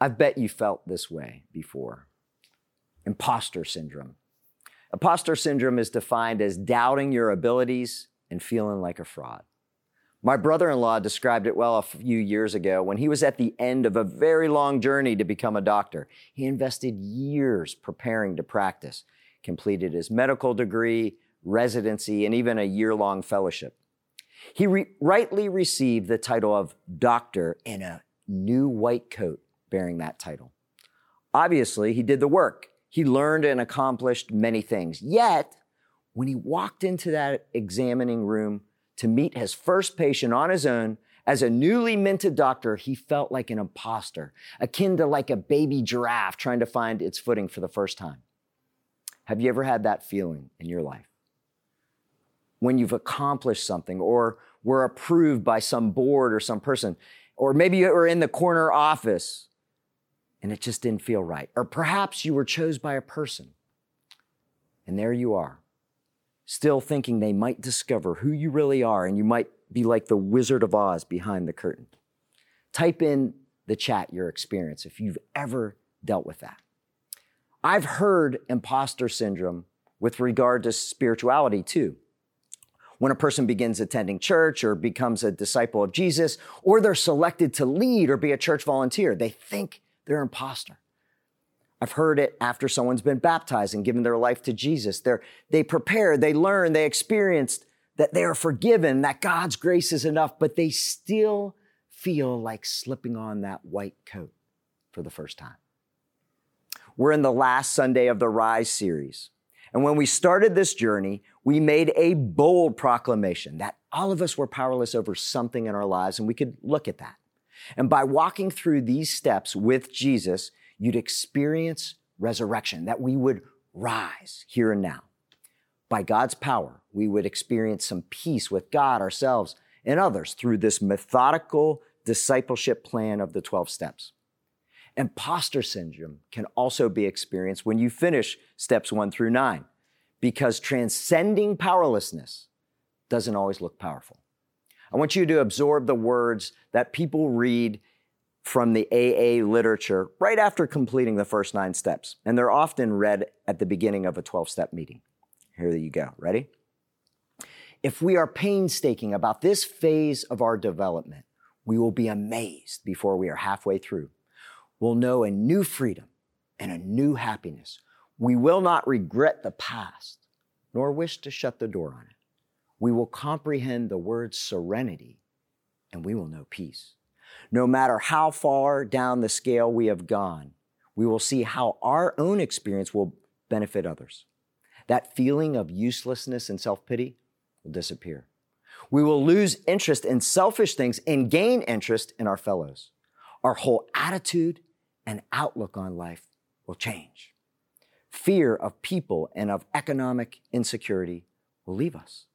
I bet you felt this way before. Imposter syndrome. Imposter syndrome is defined as doubting your abilities and feeling like a fraud. My brother in law described it well a few years ago when he was at the end of a very long journey to become a doctor. He invested years preparing to practice, completed his medical degree, residency, and even a year long fellowship. He re- rightly received the title of doctor in a new white coat bearing that title. Obviously, he did the work. He learned and accomplished many things. Yet, when he walked into that examining room to meet his first patient on his own, as a newly minted doctor, he felt like an imposter, akin to like a baby giraffe trying to find its footing for the first time. Have you ever had that feeling in your life? When you've accomplished something or were approved by some board or some person, or maybe you were in the corner office and it just didn't feel right. Or perhaps you were chosen by a person and there you are, still thinking they might discover who you really are and you might be like the Wizard of Oz behind the curtain. Type in the chat your experience if you've ever dealt with that. I've heard imposter syndrome with regard to spirituality too. When a person begins attending church or becomes a disciple of Jesus, or they're selected to lead or be a church volunteer, they think they're imposter. I've heard it after someone's been baptized and given their life to Jesus. They're, they prepare, they learn, they experienced that they are forgiven, that God's grace is enough, but they still feel like slipping on that white coat for the first time. We're in the last Sunday of the Rise series. And when we started this journey, we made a bold proclamation that all of us were powerless over something in our lives, and we could look at that. And by walking through these steps with Jesus, you'd experience resurrection, that we would rise here and now. By God's power, we would experience some peace with God, ourselves, and others through this methodical discipleship plan of the 12 steps. Imposter syndrome can also be experienced when you finish steps one through nine, because transcending powerlessness doesn't always look powerful. I want you to absorb the words that people read from the AA literature right after completing the first nine steps. And they're often read at the beginning of a 12 step meeting. Here you go. Ready? If we are painstaking about this phase of our development, we will be amazed before we are halfway through. We'll know a new freedom and a new happiness. We will not regret the past, nor wish to shut the door on it we will comprehend the word serenity and we will know peace. No matter how far down the scale we have gone, we will see how our own experience will benefit others. That feeling of uselessness and self pity will disappear. We will lose interest in selfish things and gain interest in our fellows. Our whole attitude and outlook on life will change. Fear of people and of economic insecurity will leave us.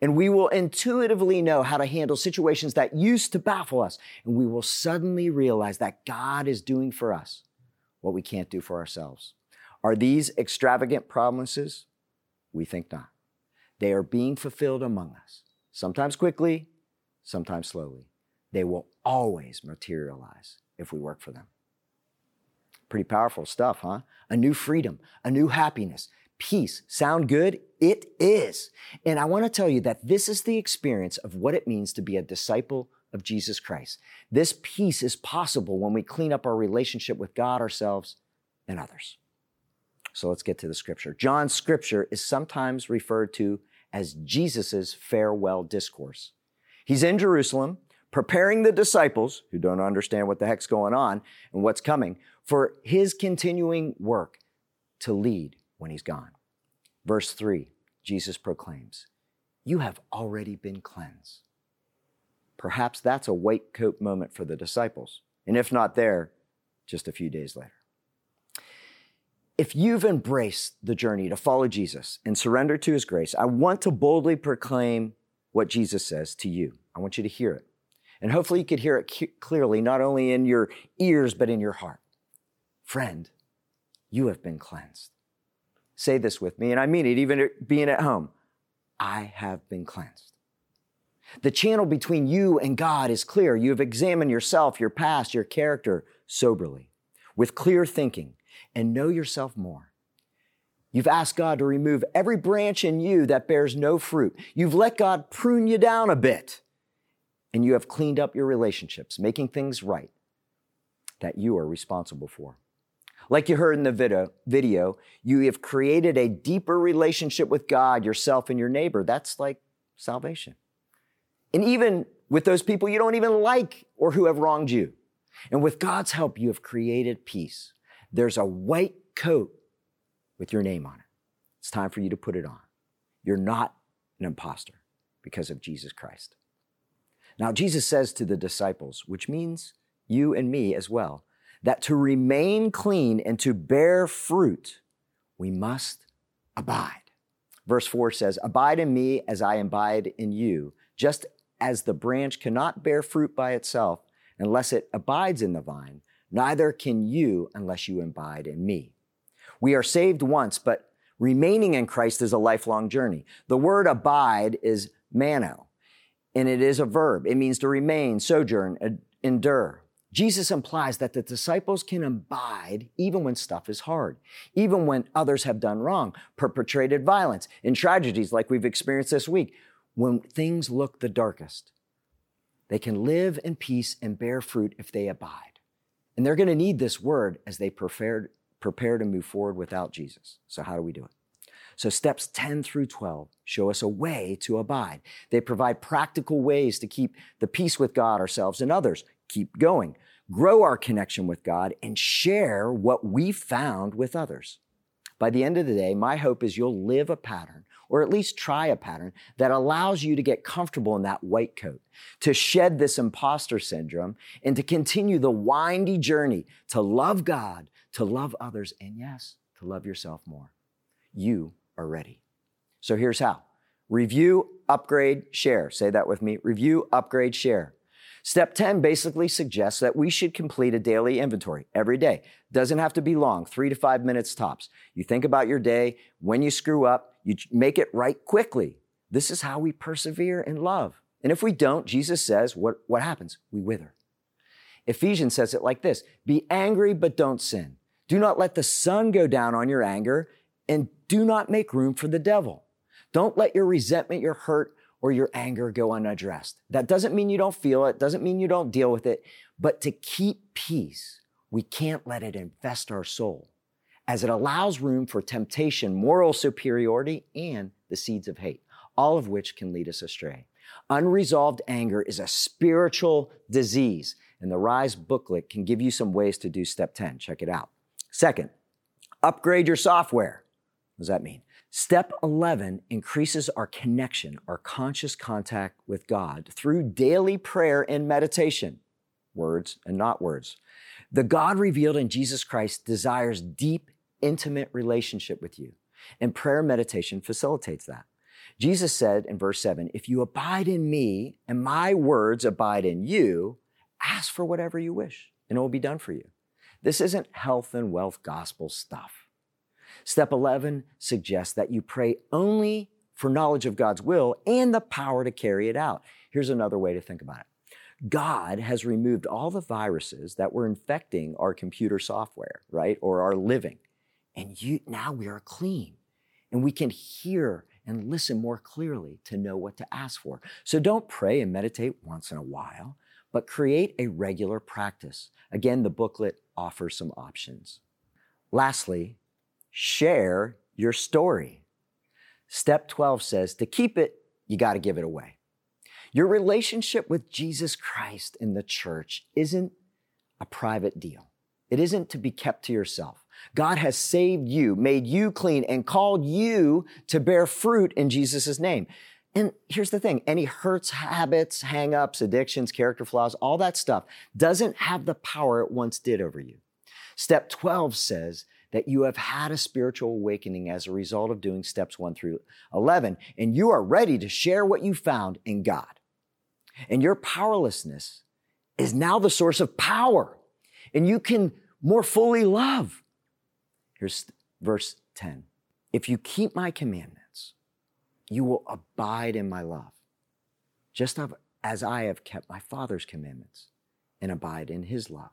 And we will intuitively know how to handle situations that used to baffle us. And we will suddenly realize that God is doing for us what we can't do for ourselves. Are these extravagant promises? We think not. They are being fulfilled among us, sometimes quickly, sometimes slowly. They will always materialize if we work for them. Pretty powerful stuff, huh? A new freedom, a new happiness, peace. Sound good? It is. And I want to tell you that this is the experience of what it means to be a disciple of Jesus Christ. This peace is possible when we clean up our relationship with God, ourselves, and others. So let's get to the scripture. John's scripture is sometimes referred to as Jesus' farewell discourse. He's in Jerusalem preparing the disciples, who don't understand what the heck's going on and what's coming, for his continuing work to lead when he's gone. Verse 3, Jesus proclaims, You have already been cleansed. Perhaps that's a white coat moment for the disciples. And if not there, just a few days later. If you've embraced the journey to follow Jesus and surrender to his grace, I want to boldly proclaim what Jesus says to you. I want you to hear it. And hopefully you could hear it clearly, not only in your ears, but in your heart. Friend, you have been cleansed. Say this with me, and I mean it, even being at home. I have been cleansed. The channel between you and God is clear. You have examined yourself, your past, your character soberly. with clear thinking and know yourself more. You've asked God to remove every branch in you that bears no fruit. You've let God prune you down a bit. And you have cleaned up your relationships, making things right that you are responsible for. Like you heard in the video, you have created a deeper relationship with God, yourself, and your neighbor. That's like salvation. And even with those people you don't even like or who have wronged you. And with God's help, you have created peace. There's a white coat with your name on it. It's time for you to put it on. You're not an impostor because of Jesus Christ. Now, Jesus says to the disciples, which means you and me as well, that to remain clean and to bear fruit, we must abide. Verse 4 says, Abide in me as I abide in you, just as the branch cannot bear fruit by itself unless it abides in the vine, neither can you unless you abide in me. We are saved once, but remaining in Christ is a lifelong journey. The word abide is meno, and it is a verb. It means to remain, sojourn, endure. Jesus implies that the disciples can abide even when stuff is hard, even when others have done wrong, perpetrated violence, in tragedies like we've experienced this week. When things look the darkest, they can live in peace and bear fruit if they abide. And they're going to need this word as they prepare, prepare to move forward without Jesus. So, how do we do it? So, steps 10 through 12 show us a way to abide. They provide practical ways to keep the peace with God, ourselves, and others. Keep going grow our connection with God, and share what we found with others. By the end of the day, my hope is you'll live a pattern, or at least try a pattern, that allows you to get comfortable in that white coat, to shed this imposter syndrome, and to continue the windy journey to love God, to love others, and yes, to love yourself more. You are ready. So here's how review, upgrade, share. Say that with me review, upgrade, share. Step 10 basically suggests that we should complete a daily inventory every day. Doesn't have to be long, three to five minutes tops. You think about your day. When you screw up, you make it right quickly. This is how we persevere in love. And if we don't, Jesus says, what, what happens? We wither. Ephesians says it like this Be angry, but don't sin. Do not let the sun go down on your anger, and do not make room for the devil. Don't let your resentment, your hurt, or your anger go unaddressed. That doesn't mean you don't feel it, doesn't mean you don't deal with it, but to keep peace, we can't let it infest our soul as it allows room for temptation, moral superiority, and the seeds of hate, all of which can lead us astray. Unresolved anger is a spiritual disease, and the Rise booklet can give you some ways to do step 10. Check it out. Second, upgrade your software. What does that mean? Step 11 increases our connection, our conscious contact with God through daily prayer and meditation, words and not words. The God revealed in Jesus Christ desires deep, intimate relationship with you, and prayer meditation facilitates that. Jesus said in verse 7 If you abide in me and my words abide in you, ask for whatever you wish, and it will be done for you. This isn't health and wealth gospel stuff. Step 11 suggests that you pray only for knowledge of God's will and the power to carry it out. Here's another way to think about it. God has removed all the viruses that were infecting our computer software, right? Or our living. And you, now we are clean and we can hear and listen more clearly to know what to ask for. So don't pray and meditate once in a while, but create a regular practice. Again, the booklet offers some options. Lastly, share your story. Step 12 says to keep it, you got to give it away. Your relationship with Jesus Christ in the church isn't a private deal. It isn't to be kept to yourself. God has saved you, made you clean, and called you to bear fruit in Jesus' name. And here's the thing any hurts, habits, hangups, addictions, character flaws, all that stuff doesn't have the power it once did over you. Step 12 says that you have had a spiritual awakening as a result of doing steps 1 through 11, and you are ready to share what you found in God. And your powerlessness is now the source of power, and you can more fully love. Here's verse 10 If you keep my commandments, you will abide in my love, just as I have kept my Father's commandments and abide in his love.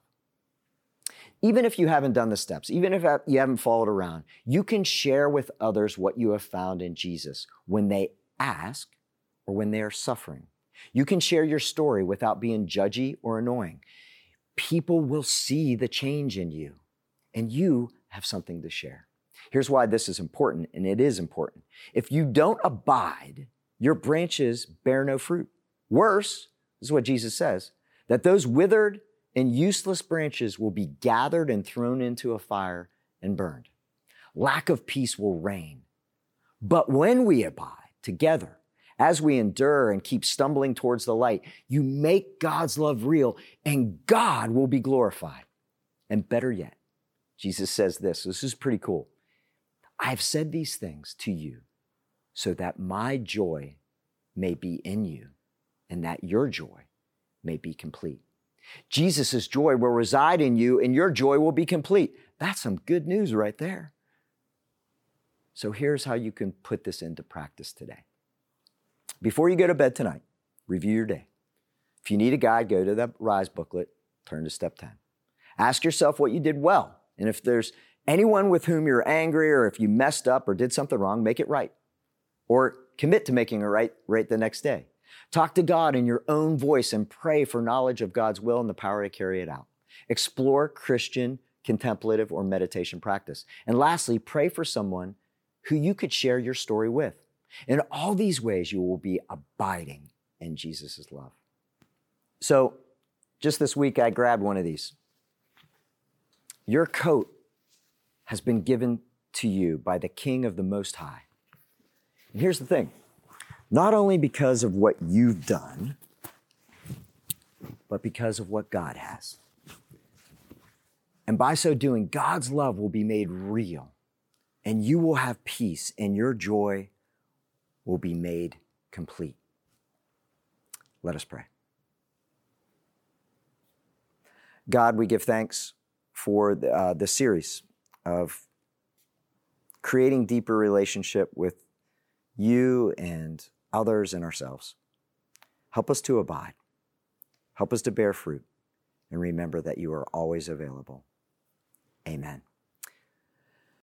Even if you haven't done the steps, even if you haven't followed around, you can share with others what you have found in Jesus when they ask or when they are suffering. You can share your story without being judgy or annoying. People will see the change in you, and you have something to share. Here's why this is important, and it is important. If you don't abide, your branches bear no fruit. Worse, this is what Jesus says, that those withered and useless branches will be gathered and thrown into a fire and burned. Lack of peace will reign. But when we abide together, as we endure and keep stumbling towards the light, you make God's love real and God will be glorified. And better yet, Jesus says this. This is pretty cool. I've said these things to you so that my joy may be in you and that your joy may be complete. Jesus' joy will reside in you and your joy will be complete. That's some good news right there. So here's how you can put this into practice today. Before you go to bed tonight, review your day. If you need a guide, go to the RISE booklet, turn to step 10. Ask yourself what you did well. And if there's anyone with whom you're angry or if you messed up or did something wrong, make it right. Or commit to making it right, right the next day. Talk to God in your own voice and pray for knowledge of God's will and the power to carry it out. Explore Christian contemplative or meditation practice. And lastly, pray for someone who you could share your story with. In all these ways, you will be abiding in Jesus' love. So, just this week, I grabbed one of these. Your coat has been given to you by the King of the Most High. And here's the thing not only because of what you've done, but because of what God has. And by so doing, God's love will be made real, and you will have peace, and your joy will be made complete. Let us pray. God, we give thanks for the, uh, the series of creating deeper relationship with you and others, and ourselves. Help us to abide. Help us to bear fruit. And remember that you are always available. Amen.